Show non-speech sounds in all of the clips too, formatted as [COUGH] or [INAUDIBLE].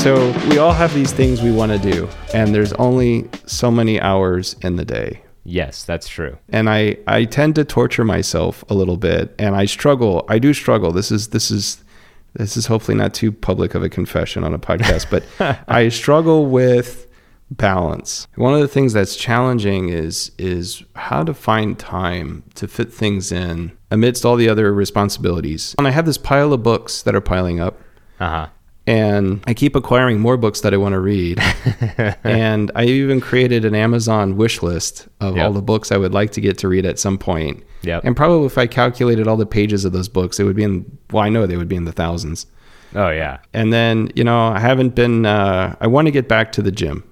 So we all have these things we want to do, and there's only so many hours in the day. Yes, that's true. And I, I tend to torture myself a little bit, and I struggle. I do struggle. This is this is this is hopefully not too public of a confession on a podcast, but [LAUGHS] I struggle with balance. One of the things that's challenging is is how to find time to fit things in amidst all the other responsibilities. And I have this pile of books that are piling up. Uh-huh. And I keep acquiring more books that I want to read. [LAUGHS] and I even created an Amazon wish list of Yep. all the books I would like to get to read at some point. Yep. And probably if I calculated all the pages of those books, it would be in, well, I know they would be in the thousands. Oh yeah. And then, you know, I haven't been, uh, I want to get back to the gym.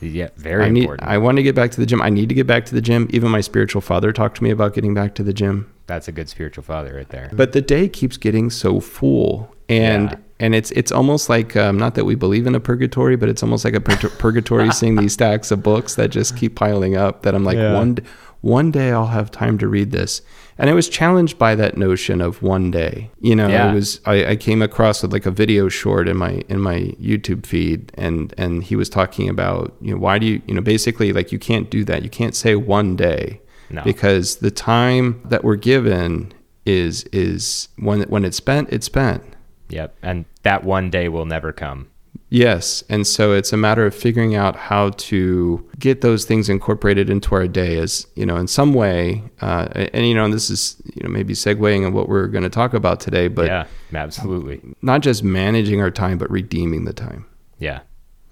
Yeah, very I need, important. I want to get back to the gym. I need to get back to the gym. Even my spiritual father talked to me about getting back to the gym. That's a good spiritual father right there. But the day keeps getting so full, and Yeah. and it's it's almost like um, not that we believe in a purgatory, but it's almost like a pur- purgatory [LAUGHS] seeing these stacks of books that just keep piling up. That I'm like Yeah. one one day I'll have time to read this, and I was challenged by that notion of one day. You know, Yeah. it was I, I came across with like a video short in my in my YouTube feed, and and he was talking about you know why do you you know basically like you can't do that. You can't say one day No. because the time that we're given is is when when it's spent it's spent Yep. And that one day will never come. Yes and so it's a matter of figuring out how to get those things incorporated into our day as you know in some way uh, and you know and this is you know maybe segueing on what we're going to talk about today but yeah, absolutely. not just managing our time but redeeming the time Yeah.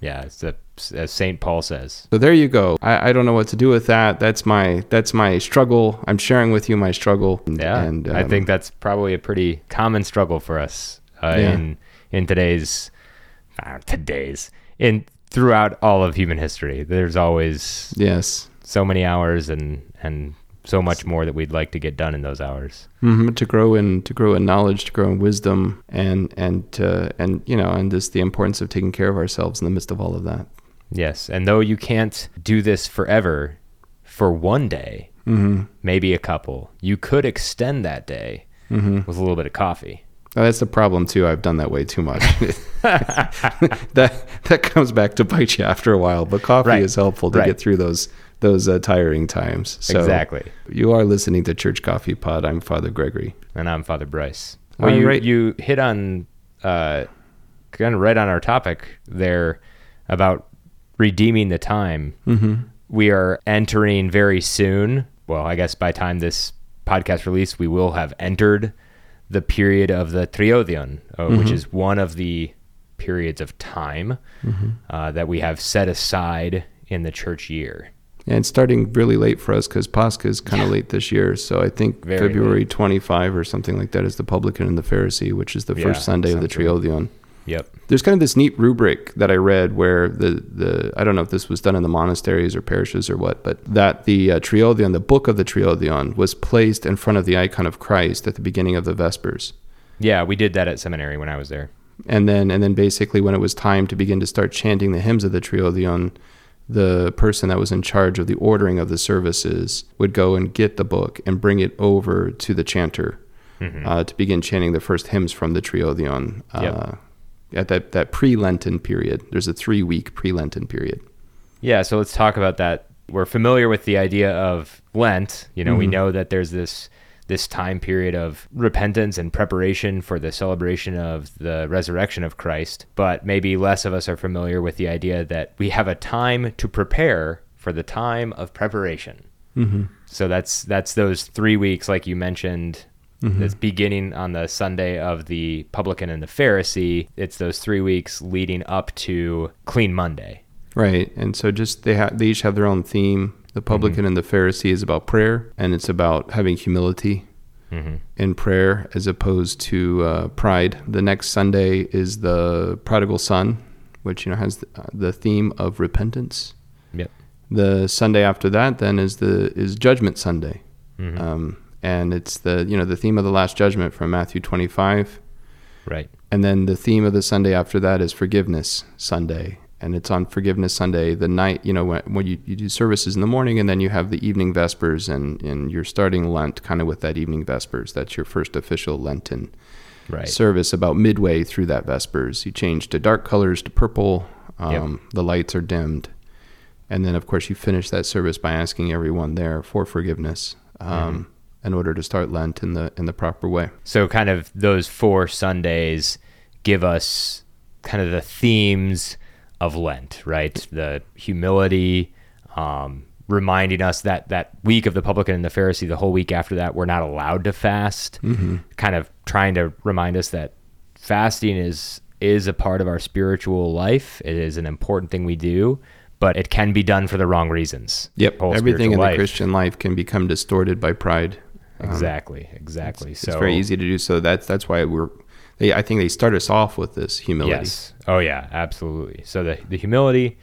Yeah. It's a, as St. Paul says. so there you go I, I don't know what to do with that that's my that's my struggle i'm sharing with you my struggle Yeah. and I um, think that's probably a pretty common struggle for us uh, Yeah. in in today's uh, today's in throughout all of human history. There's always yes so many hours and and so much more that we'd like to get done in those hours. hmm to grow in to grow in knowledge, to grow in wisdom, and and to, and you know, and just the importance of taking care of ourselves in the midst of all of that. Yes, and though you can't do this forever, for one day, hmm maybe a couple, you could extend that day hmm with a little bit of coffee. That's the problem too. I've done that way too much. [LAUGHS] [LAUGHS] that that comes back to bite you after a while. But coffee Right. is helpful to Right. get through those those uh, tiring times. So exactly. You are listening to Church Coffee Pod. I'm Father Gregory. And I'm Father Bryce. All Well, you right. you hit on uh, kind of right on our topic there about redeeming the time. Mm-hmm. We are entering very soon. Well, I guess by time this podcast release, we will have entered the period of the Triodion, uh, which is one of the periods of time uh, that we have set aside in the church year. And starting really late for us because Pascha is kind of late this year. So I think Very February 25 or something like that is the Publican and the Pharisee, which is the Yeah, first Sunday of the sounds right. Triodion. Yep. There's kind of this neat rubric that I read where the, the I don't know if this was done in the monasteries or parishes or what, but that the uh, Triodion, the book of the Triodion, was placed in front of the icon of Christ at the beginning of the Vespers. Yeah, we did that at seminary when I was there. and then and then basically when it was time to begin to start chanting the hymns of the Triodion, the person that was in charge of the ordering of the services would go and get the book and bring it over to the chanter Mhm. uh, to begin chanting the first hymns from the Triodion. Uh, Yep. At that, that pre Lenten period, there's a three week pre Lenten period. Yeah, so let's talk about that. We're familiar with the idea of Lent. You know, we Mhm. know that there's this this time period of repentance and preparation for the celebration of the resurrection of Christ, but maybe less of us are familiar with the idea that we have a time to prepare for the time of preparation. Mm-hmm. So that's that's those 3 weeks like you mentioned Mhm. It's beginning on the Sunday of the publican and the Pharisee. It's those 3 weeks leading up to Clean Monday. Right, and so just they ha- they each have their own theme. The publican and the Pharisee is about prayer, and it's about having humility Mhm. in prayer as opposed to uh, pride. The next Sunday is the prodigal son, which you know has the, uh, theme of repentance. Yep. The Sunday after that then is the is Judgment Sunday, Mhm. um, and it's the you know the theme of the Last Judgment from Matthew 25. Right. And then the theme of the Sunday after that is Forgiveness Sunday. and it's on Forgiveness Sunday, the night, you know, when, when you, you do services in the morning and then you have the evening Vespers and, and you're starting Lent kind of with that evening Vespers. That's your first official Lenten Right. service about midway through that Vespers. You change to dark colors to purple, um, the lights are dimmed. And then, of course, you finish that service by asking everyone there for forgiveness um, in order to start Lent in the in the proper way. So kind of those four Sundays give us kind of the themes of Lent, right? The humility, um, reminding us that that week of the publican and the Pharisee, the whole week after that, we're not allowed to fast. Kind of trying to remind us that fasting is is a part of our spiritual life. It is an important thing we do, but it can be done for the wrong reasons. Yep, everything in the. Christian life can become distorted by pride. Um, exactly, exactly. It's so very easy to do so. That's that's why we're. They, I think they start us off with this humility. Yes. Oh yeah, absolutely. So the the humility,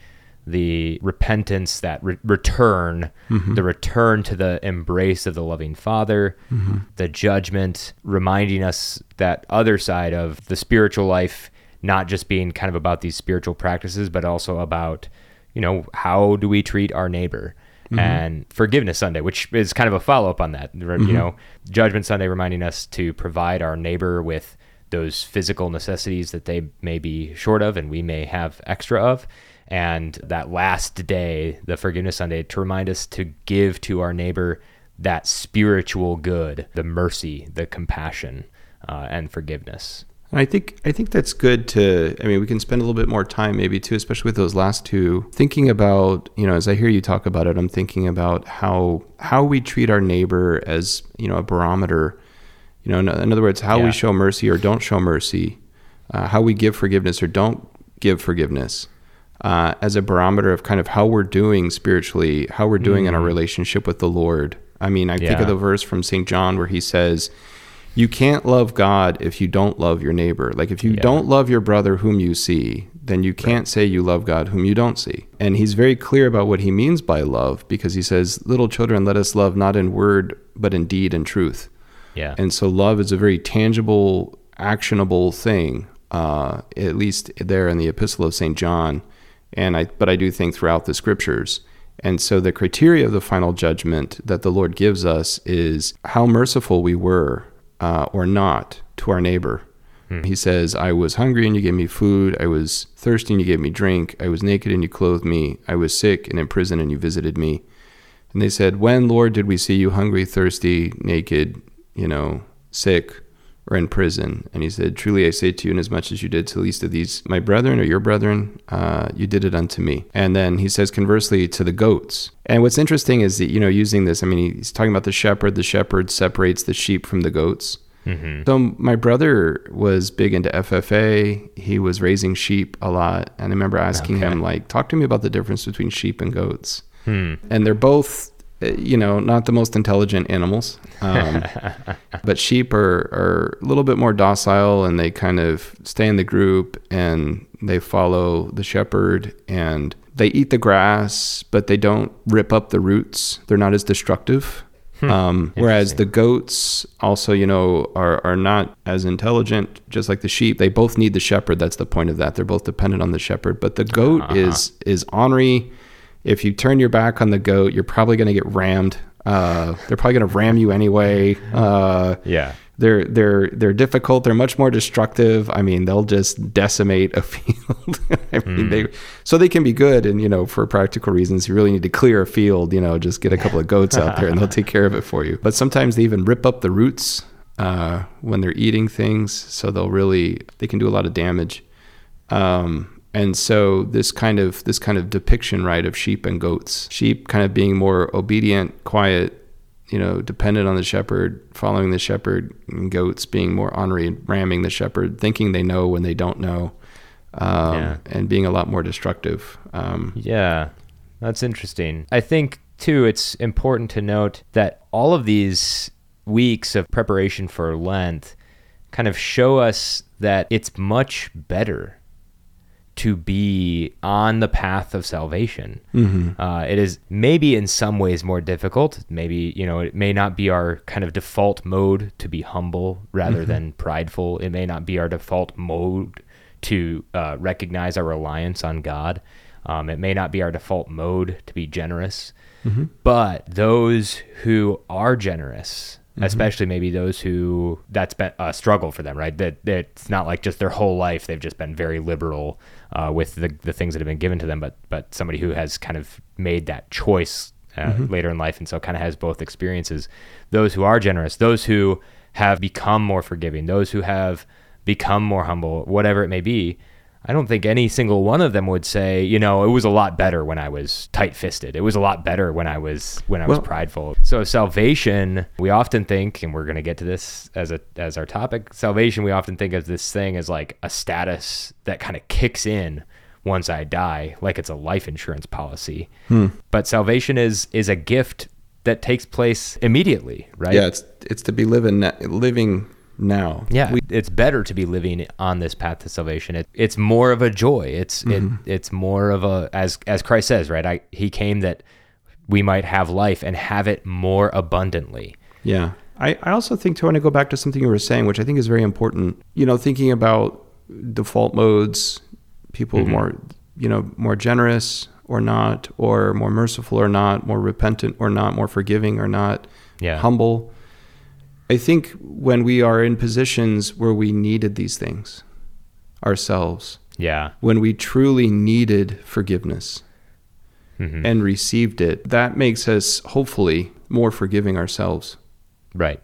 the repentance, that re- return, mm-hmm. the return to the embrace of the loving Father, mm-hmm. the judgment, reminding us that other side of the spiritual life, not just being kind of about these spiritual practices, but also about, you know, how do we treat our neighbor? And Forgiveness Sunday, which is kind of a follow up on that. You know, Judgment Sunday reminding us to provide our neighbor with those physical necessities that they may be short of and we may have extra of. And that last day, the Forgiveness Sunday, to remind us to give to our neighbor that spiritual good, the mercy, the compassion, uh, and forgiveness. And I think I think that's good to. I mean, we can spend a little bit more time, maybe too, especially with those last two, thinking about. You know, as I hear you talk about it, I'm thinking about how how we treat our neighbor as you know a barometer. You know, in, in other words, how Yeah. we show mercy or don't show mercy, uh, how we give forgiveness or don't give forgiveness, uh, as a barometer of kind of how we're doing spiritually, how we're doing in our relationship with the Lord. I mean, I think of the verse from St. John where he says, you can't love God if you don't love your neighbor. Like if you Yeah. don't love your brother whom you see, then you can't say you love God whom you don't see. And he's very clear about what he means by love because he says, "Little children, let us love not in word but in deed and truth." Yeah. And so love is a very tangible, actionable thing. Uh, at least there in the Epistle of Saint John, and I but I do think throughout the Scriptures. And so the criteria of the final judgment that the Lord gives us is how merciful we were uh, or not to our neighbor. He says, I was hungry and you gave me food. I was thirsty and you gave me drink. I was naked and you clothed me. I was sick and in prison and you visited me. And they said, When, Lord, did we see you hungry, thirsty, naked, you know, sick, or in prison? And he said, Truly I say to you, inasmuch as much as you did to the least of these, my brethren or your brethren, uh, you did it unto me. And then he says, conversely, to the goats. And what's interesting is that, you know, using this, I mean, he's talking about the shepherd. The shepherd separates the sheep from the goats. So my brother was big into FFA. He was raising sheep a lot, and I remember asking Okay. him like, "Talk to me about the difference between sheep and goats." Hmm. And they're both, you know, not the most intelligent animals, um, [LAUGHS] but sheep are are a little bit more docile, and they kind of stay in the group and they follow the shepherd, and they eat the grass, but they don't rip up the roots. They're not as destructive. Um, whereas the goats also, you know, are, are not as intelligent, just like the sheep. They both need the shepherd. That's the point of that. They're both dependent on the shepherd. But the goat is is ornery. If you turn your back on the goat, you're probably going to get rammed. Uh, they're probably going to ram you anyway. Uh, Yeah. they're they're they're difficult. They're much more destructive. I mean, they'll just decimate a [LAUGHS] field. I mean, they so they can be good, and you know, for practical reasons, you really need to clear a field. You know, just get a couple of goats out there, and they'll take [LAUGHS] care of it for you. But sometimes they even rip up the roots uh, when they're eating things, so they'll really they can do a lot of damage. Um, and so this kind of this kind of depiction, right, of sheep and goats, sheep kind of being more obedient, quiet, you know, dependent on the shepherd, following the shepherd, and goats being more ornery ramming the shepherd, thinking they know when they don't know, um, Yeah. and being a lot more destructive. Um, Yeah, that's interesting. I think, too, it's important to note that all of these weeks of preparation for Lent kind of show us that it's much better to be on the path of salvation. Uh, it is maybe in some ways more difficult. Maybe, you know, it may not be our kind of default mode to be humble rather than prideful. It may not be our default mode to uh, recognize our reliance on God. Um, it may not be our default mode to be generous, but those who are generous, especially maybe those who that's been a struggle for them, right? That, that it's not like just their whole life they've just been very liberal uh, with the, the things that have been given to them, but but somebody who has kind of made that choice uh, later in life, and so kind of has both experiences. Those who are generous, those who have become more forgiving, those who have become more humble, whatever it may be. I don't think any single one of them would say, you know, it was a lot better when I was tight-fisted. It was a lot better when I was when I was prideful. So salvation, we often think, and we're going to get to this as a as our topic. Salvation, we often think of this thing as like a status that kind of kicks in once I die, like it's a life insurance policy. Hmm. But salvation is is a gift that takes place immediately, right? Yeah, it's it's to be living living now. Yeah, it's better to be living on this path to salvation. It, it's more of a joy. It's it, mm-hmm. it's more of a as as Christ says, right? I he came that we might have life and have it more abundantly. Yeah. I, I also think too, I want to go back to something you were saying, which I think is very important. You know, thinking about default modes, people mm-hmm. more, you know, more generous or not, or more merciful or not, more repentant or not, more forgiving or not, Yeah. humble. I think when we are in positions where we needed these things ourselves, Yeah. when we truly needed forgiveness Mhm. and received it, that makes us hopefully more forgiving ourselves. Right.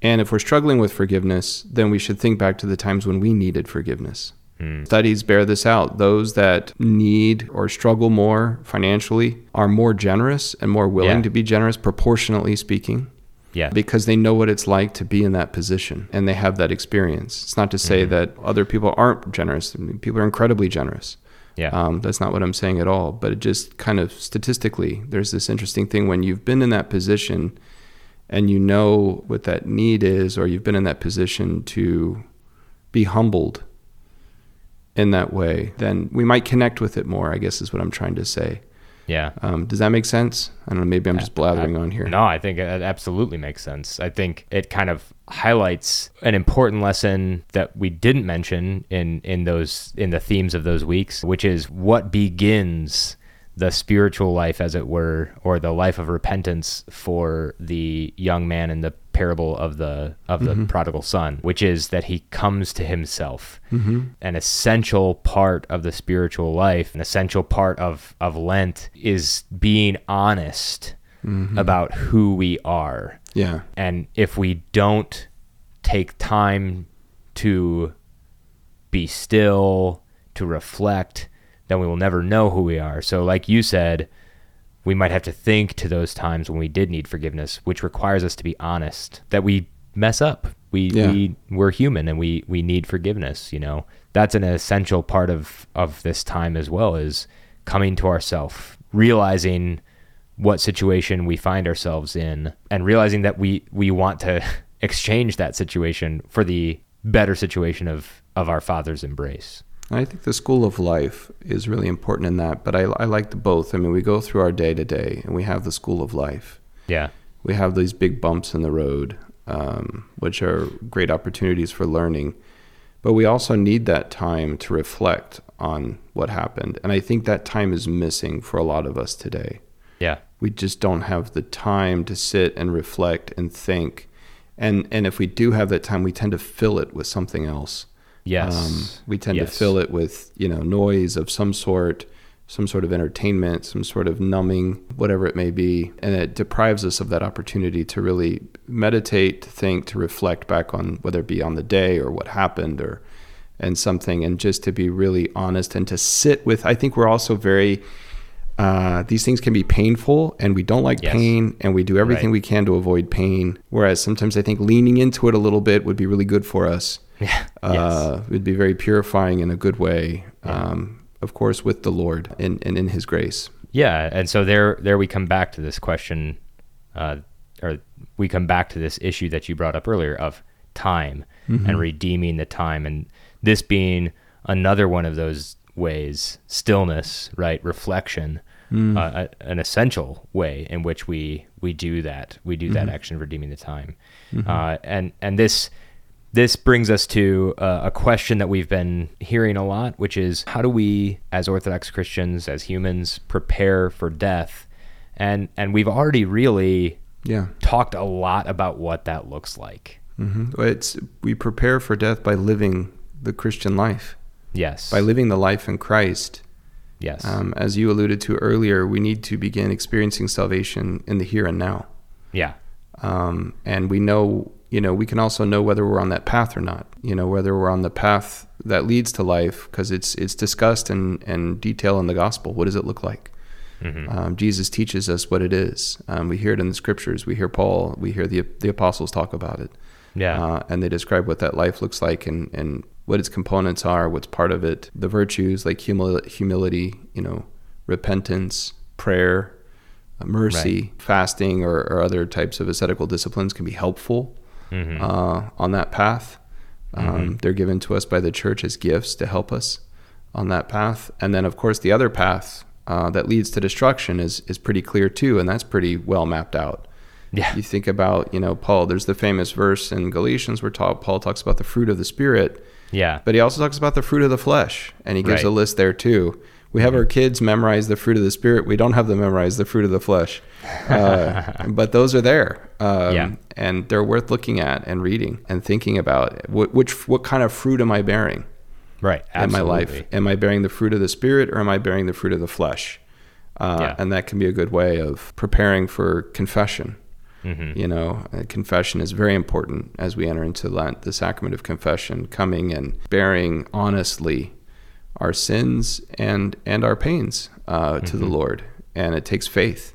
And if we're struggling with forgiveness, then we should think back to the times when we needed forgiveness. Studies bear this out. Those that need or struggle more financially are more generous and more willing Yeah. to be generous, proportionately speaking, Yeah. because they know what it's like to be in that position and they have that experience. It's not to say that other people aren't generous. I mean, people are incredibly generous. Yeah. Um, that's not what I'm saying at all. But it just kind of statistically, there's this interesting thing when you've been in that position and you know what that need is, or you've been in that position to be humbled in that way, then we might connect with it more, I guess is what I'm trying to say. Yeah. Um, does that make sense? I don't know. Maybe I'm just blathering on here. No, I think it absolutely makes sense. I think it kind of highlights an important lesson that we didn't mention in in those in the themes of those weeks, which is what begins the spiritual life as it were or the life of repentance for the young man in the parable of the of the mm-hmm. prodigal son which is that he comes to himself. Mm-hmm. An essential part of the spiritual life an essential part of of lent is being honest mm-hmm. about who we are. Yeah. and if we don't take time to be still, to reflect, then we will never know who we are. So, like you said, we might have to think to those times when we did need forgiveness, which requires us to be honest that we mess up. We, Yeah. we we're human and we we need forgiveness. You know, that's an essential part of of this time as well. Is coming to ourself, realizing what situation we find ourselves in and realizing that we we want to [LAUGHS] exchange that situation for the better situation of of our father's embrace I think the school of life is really important in that, but I, I like the both. I mean, we go through our day to day and we have the school of life. yeah We have these big bumps in the road, um, which are great opportunities for learning. But we also need that time to reflect on what happened. And I think that time is missing for a lot of us today. yeah We just don't have the time to sit and reflect and think. And, and if we do have that time, we tend to fill it with something else. Yes Um, we tend Yes. to fill it with you know noise of some sort, some sort of entertainment, some sort of numbing, whatever it may be, and it deprives us of that opportunity to really meditate, to think, to reflect back on whether it be on the day or what happened or and something, and just to be really honest and to sit with. I think we're also very. Uh, these things can be painful, and we don't like Yes. pain, and we do everything Right. we can to avoid pain. Whereas sometimes I think leaning into it a little bit would be really good for us yeah. Uh, it would be very purifying in a good way. Um, of course, with the Lord and, and in His grace. Yeah, and so there there we come back to this question, uh, or we come back to this issue that you brought up earlier of time and redeeming the time, and this being another one of those ways, stillness, right, reflection, uh, a, an essential way in which we we do that. We do that action of redeeming the time, uh, and and this this brings us to uh, a question that we've been hearing a lot, which is how do we, as Orthodox Christians, as humans, prepare for death? And and we've already really Yeah. talked a lot about what that looks like. hmm It's we prepare for death by living the Christian life, Yes. by living the life in Christ. yes. Um, as you alluded to earlier, we need to begin experiencing salvation in the here and now. yeah. Um, and we know, you know, we can also know whether we're on that path or not. You know, whether we're on the path that leads to life, because it's it's discussed in, in detail in the gospel. What does it look like? Mhm. Um, Jesus teaches us what it is. Um, we hear it in the scriptures. We hear Paul. We hear the the apostles talk about it. Yeah. Uh, and they describe what that life looks like and, and what its components are, what's part of it, the virtues like humil- humility, you know, repentance, prayer, uh, mercy, fasting, or, or other types of ascetical disciplines can be helpful Mhm. uh, on that path. Um, Mhm. They're given to us by the church as gifts to help us on that path. And then, of course, the other path uh, that leads to destruction is is pretty clear too, and that's pretty well mapped out. yeah. You think about, you know, Paul. There's the famous verse in Galatians where ta- Paul talks about the fruit of the spirit, Yeah. but he also talks about the fruit of the flesh, and he gives Right. a list there too. We have our kids memorize the fruit of the spirit. We don't have them memorize the fruit of the flesh, uh, [LAUGHS] but those are there, um, Yeah. and they're worth looking at and reading and thinking about. Wh- which what kind of fruit am I bearing Right. in my life? Am I bearing the fruit of the spirit, or am I bearing the fruit of the flesh? Uh, Yeah. And that can be a good way of preparing for confession. Mhm. You know, uh, confession is very important as we enter into Lent, the sacrament of confession, coming and bearing honestly our sins and and our pains uh, to the Lord. And it takes faith,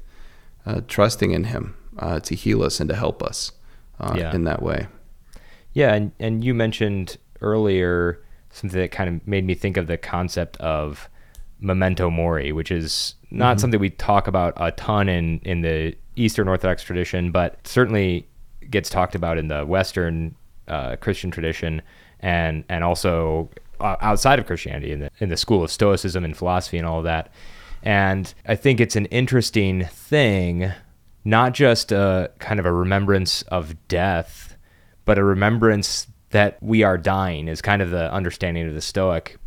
uh, trusting in Him uh, to heal us and to help us uh, Yeah. in that way. Yeah, and, and you mentioned earlier something that kind of made me think of the concept of memento mori, which is not something we talk about a ton in, in the Eastern Orthodox tradition, but certainly gets talked about in the Western uh, Christian tradition and and also outside of Christianity in the in the school of Stoicism and philosophy and all of that. And I think it's an interesting thing, not just a kind of a remembrance of death, but a remembrance that we are dying is kind of the understanding of the Stoic.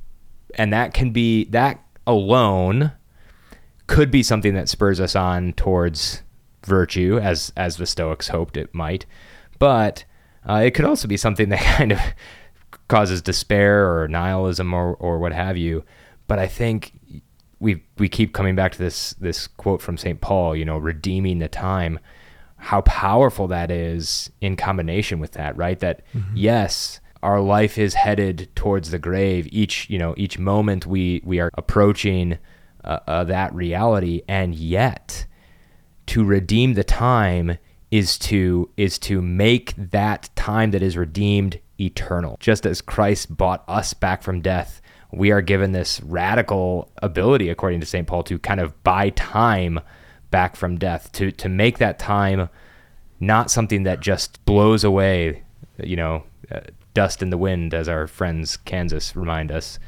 And that can be, that alone could be something that spurs us on towards virtue, as, as the Stoics hoped it might. But uh, it could also be something that [LAUGHS] kind of causes despair or nihilism or, or what have you. But I think we we keep coming back to this this quote from St. Paul, you know, redeeming the time. How powerful that is in combination with that, right? That yes, our life is headed towards the grave. Each you know each moment we we are approaching uh, uh, that reality, and yet to redeem the time is to is to make that time that is redeemed eternal. Just as christ bought us back from death we are given this radical ability according to st paul to kind of buy time back from death to to make that time not something that just blows away you know uh, dust in the wind as our friends kansas remind us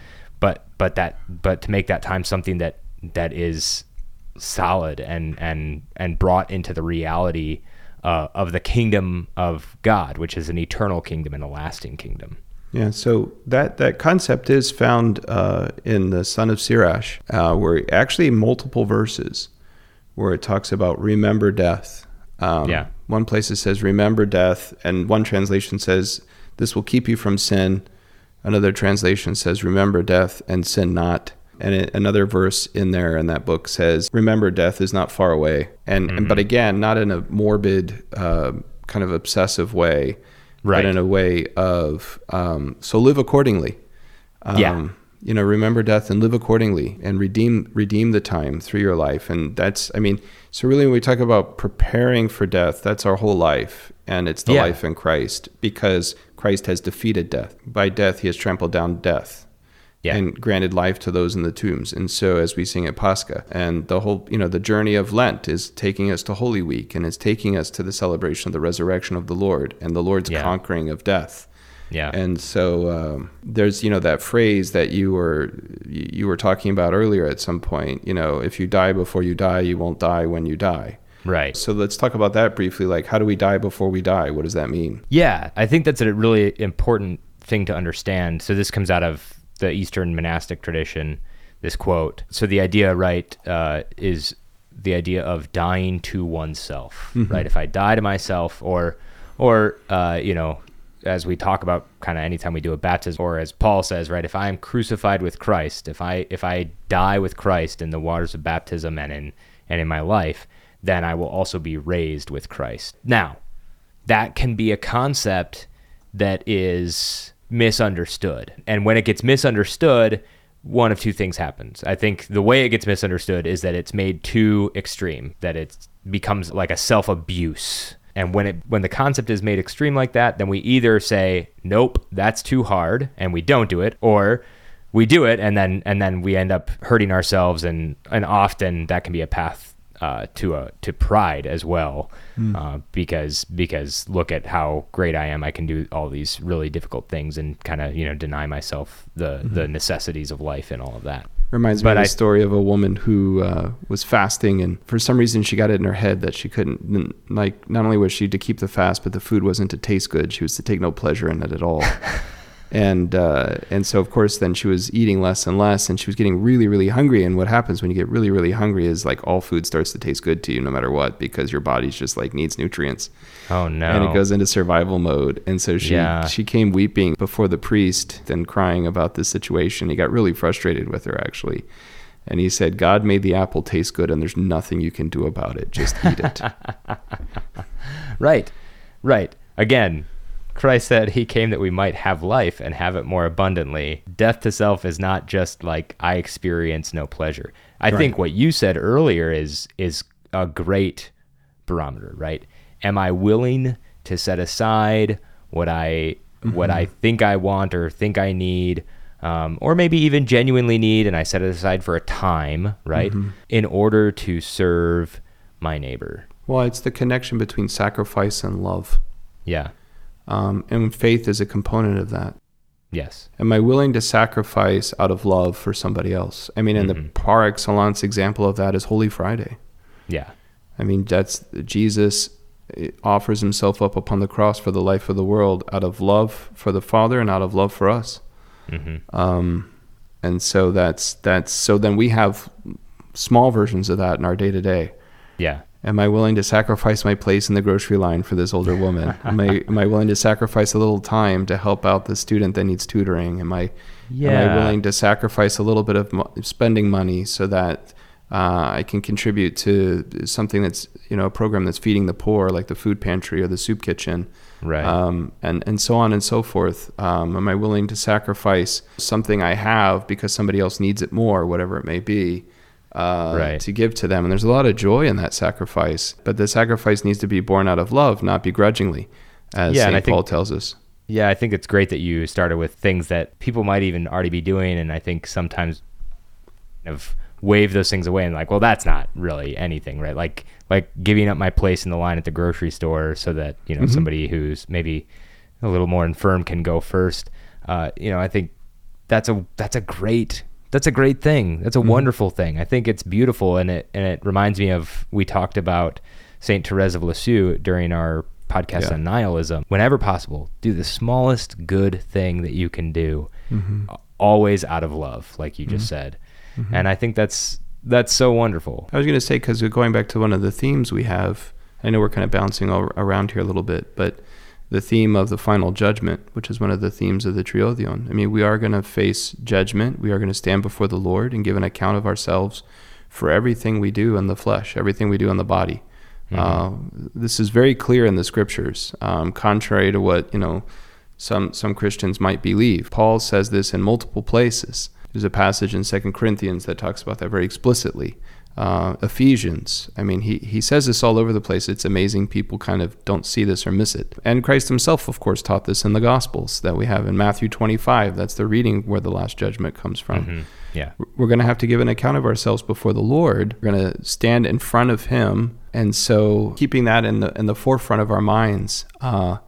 but but that but to make that time something that that is solid and and and brought into the reality uh, of the kingdom of God, which is an eternal kingdom and a lasting kingdom. Yeah, so that, that concept is found uh, in the Son of Sirach, uh, where actually multiple verses where it talks about remember death. Um, Yeah. One place it says remember death, and one translation says this will keep you from sin. Another translation says remember death and sin not. And it, another verse in there in that book says remember death is not far away. And, and but again, not in a morbid, uh, kind of obsessive way, Right. but in a way of um, so live accordingly. Um, Yeah. You know, remember death and live accordingly, and redeem redeem the time through your life. And that's, I mean, so really, when we talk about preparing for death, that's our whole life, and it's the Yeah. life in Christ because Christ has defeated death. By death, He has trampled down death Yeah. and granted life to those in the tombs. And so, as we sing at Pascha, and the whole, you know, the journey of Lent is taking us to Holy Week, and it's taking us to the celebration of the resurrection of the Lord and the Lord's Yeah. conquering of death. yeah. And so um, there's you know that phrase that you were you were talking about earlier at some point. You know, if you die before you die, you won't die when you die. Right. So let's talk about that briefly. Like, how do we die before we die? What does that mean? Yeah, I think that's a really important thing to understand. So this comes out of the Eastern monastic tradition. This quote. So the idea, right, uh, is the idea of dying to oneself. Right. If I die to myself, or, or uh, you know, as we talk about kind of anytime we do a baptism or as Paul says, right, if I am crucified with Christ, if I if I die with Christ in the waters of baptism and in and in my life, then I will also be raised with Christ. Now, that can be a concept that is misunderstood. And when it gets misunderstood, one of two things happens. I think the way it gets misunderstood is that it's made too extreme, that it becomes like a self-abuse. And when it when the concept is made extreme like that, then we either say, "Nope, that's too hard," and we don't do it, or we do it and then and then we end up hurting ourselves and and often that can be a path uh, to a to pride as well uh, because because look at how great I am I can do all these really difficult things and kind of you know deny myself the the necessities of life and all of that Reminds me But of I- the story of a woman who uh, was fasting, and for some reason she got it in her head that she couldn't. Like, not only was she to keep the fast, but the food wasn't to taste good. She was to take no pleasure in it at all. [LAUGHS] and uh, and so of course then she was eating less and less, and she was getting really really hungry. And what happens when you get really really hungry is like all food starts to taste good to you no matter what because your body's just like needs nutrients oh no and it goes into survival mode. And so she Yeah. she came weeping before the priest and crying about this situation. He got really frustrated with her actually. And he said, God made the apple taste good and there's nothing you can do about it. Just eat it. [LAUGHS] right right again Christ said he came that we might have life and have it more abundantly. Death to self is not just like I experience no pleasure. I think what you said earlier is is a great barometer, right? Am I willing to set aside what I what I think I want or think I need, um, or maybe even genuinely need, and I set it aside for a time, right, in order to serve my neighbor? well, it's the connection between sacrifice and love. Yeah. Um, and faith is a component of that. Yes. Am I willing to sacrifice out of love for somebody else? I mean, and the par excellence example of that is Holy Friday. Yeah. I mean, that's Jesus eh, offers himself up upon the cross for the life of the world out of love for the Father and out of love for us. hmm Um, and so that's that's so then we have small versions of that in our day to day. Yeah. Am I willing to sacrifice my place in the grocery line for this older woman? am I am I willing to sacrifice a little time to help out the student that needs tutoring? Am I yeah. am I willing to sacrifice a little bit of mo- spending money so that uh, I can contribute to something that's you know a program that's feeding the poor, like the food pantry or the soup kitchen, Right. um, and and so on and so forth. Um, am I willing to sacrifice something I have because somebody else needs it more, whatever it may be, uh, Right. to give to them? And there's a lot of joy in that sacrifice, but the sacrifice needs to be born out of love, not begrudgingly, as Yeah, I Saint think- Paul tells us. Yeah, I think it's great that you started with things that people might even already be doing, and I think sometimes of wave those things away and like, well, that's not really anything, right? Like like giving up my place in the line at the grocery store so that you know somebody who's maybe a little more infirm can go first. Uh, you know, I think that's a that's a great that's a great thing. That's a mm-hmm. wonderful thing. I think it's beautiful, and it and it reminds me of we talked about Saint Therese of Lisieux during our podcast Yeah. on nihilism. Whenever possible, do the smallest good thing that you can do, mm-hmm. a- always out of love, like you just mm-hmm. said. And I think that's that's so wonderful. I was going to say because going back to one of the themes we have, I know we're kind of bouncing all around here a little bit, but the theme of the final judgment, which is one of the themes of the Triodion. I mean, we are going to face judgment. We are going to stand before the Lord and give an account of ourselves for everything we do in the flesh, everything we do in the body. Uh, this is very clear in the scriptures, um, contrary to what you know some some Christians might believe. Paul says this in multiple places. There's a passage in Second Corinthians that talks about that very explicitly. Uh, Ephesians, I mean, he, he says this all over the place. It's amazing people kind of don't see this or miss it. And Christ himself, of course, taught this in the Gospels that we have in Matthew 25. That's the reading where the last judgment comes from Mhm. Yeah. we're going to have to give an account of ourselves before the Lord. We're going to stand in front of Him, and so keeping that in the in the forefront of our minds uh,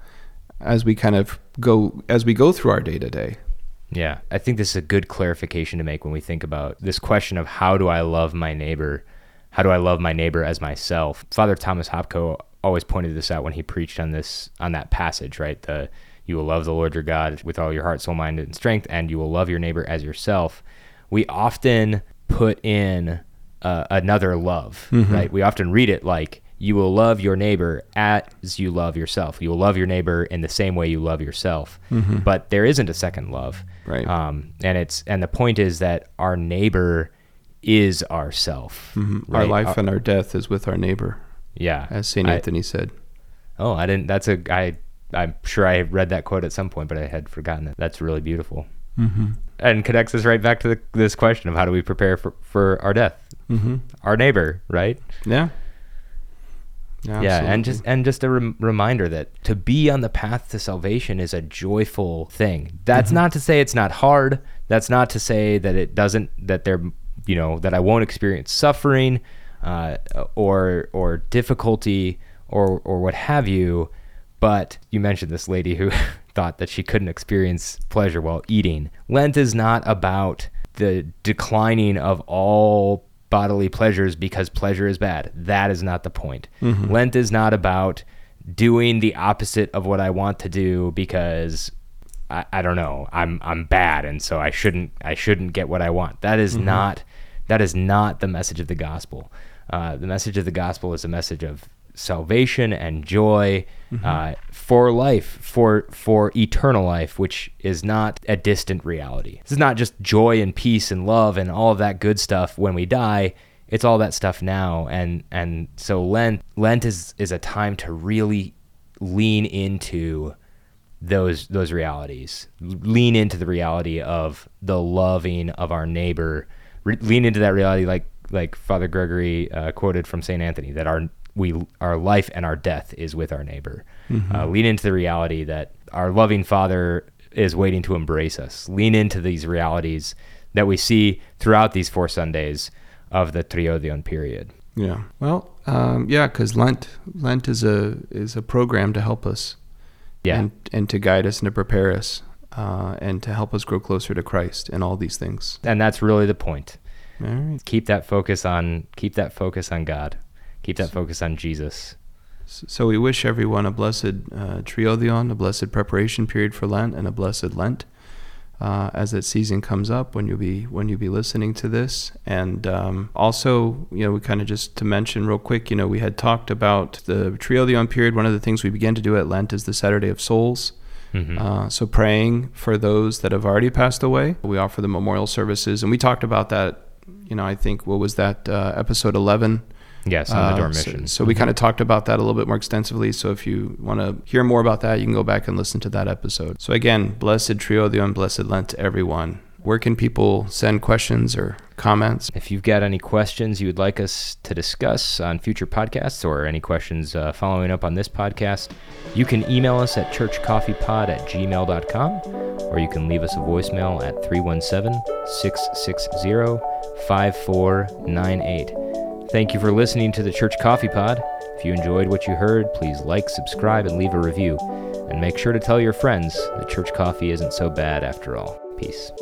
as we kind of go as we go through our day to day. Yeah, I think this is a good clarification to make when we think about this question of how do I love my neighbor. how do I love my neighbor as myself? Father Thomas Hopko always pointed this out when he preached on this on that passage, right? The you will love the Lord your God with all your heart, soul, mind, and strength, and you will love your neighbor as yourself. We often put in uh, another love, mm-hmm. right? We often read it like you will love your neighbor as you love yourself. You will love your neighbor in the same way you love yourself. Mm-hmm. But there isn't a second love, right? Um, and it's and the point is that our neighbor is ourself. Mm-hmm. Right? Our life our, and our death is with our neighbor. Yeah, as Saint Anthony said. Oh, I didn't. That's a I. I'm sure I read that quote at some point, but I had forgotten it. That's really beautiful. Mm-hmm. And connects us right back to the, this question of how do we prepare for, for our death? Mm-hmm. Our neighbor, right? Yeah. Yeah, yeah, and just and just a rem- reminder that to be on the path to salvation is a joyful thing. That's mm-hmm. not to say it's not hard. That's not to say that it doesn't that there, you know, that I won't experience suffering, uh, or or difficulty or or what have you. But you mentioned this lady who [LAUGHS] thought that she couldn't experience pleasure while eating. Lent is not about the declining of all bodily pleasures because pleasure is bad. That is not the point. Mm-hmm. Lent is not about doing the opposite of what I want to do because I, I, don't know I'm I'm bad and so I shouldn't I shouldn't get what I want. That is mm-hmm. not that is not the message of the gospel. Uh, the message of the gospel is a message of salvation and joy mm-hmm. uh, for life, for for eternal life, which is not a distant reality. This is not just joy and peace and love and all of that good stuff when we die. It's all that stuff now, and and so Lent Lent is is a time to really lean into those those realities. Lean into the reality of the loving of our neighbor. Re- lean into that reality, like like Father Gregory uh, quoted from Saint Anthony, that our we our life and our death is with our neighbor. Mm-hmm. Uh, lean into the reality that our loving Father is waiting to embrace us. Lean into these realities that we see throughout these four Sundays of the Triodion period. Yeah. Well, um, yeah, because Lent Lent is a is a program to help us. Yeah. And, and to guide us and to prepare us. Uh, and to help us grow closer to Christ and all these things. And that's really the point. Keep that focus on keep that focus on God. Keep that focus on Jesus. So we wish everyone a blessed uh, Triodion, a blessed preparation period for Lent, and a blessed Lent uh, as that season comes up when you'll be when you'll be listening to this. And um, also, you know, we kind of just to mention real quick, you know, we had talked about the Triodion period. One of the things we began to do at Lent is the Saturday of Souls. Mm-hmm. Uh, so praying for those that have already passed away. We offer the memorial services, and we talked about that. You know, I think what was that uh, episode eleven Yes, on the Dormition. Uh, so, so we mm-hmm. kind of talked about that a little bit more extensively. So if you want to hear more about that, you can go back and listen to that episode. So again, blessed Triodion, blessed Lent to everyone. Where can people send questions or comments? If you've got any questions you would like us to discuss on future podcasts or any questions uh, following up on this podcast, you can email us at churchcoffeepod at gmail.com or you can leave us a voicemail at 317 660 5498. Thank you for listening to the Church Coffee Pod. If you enjoyed what you heard, please like, subscribe, and leave a review. And make sure to tell your friends that church coffee isn't so bad after all. Peace.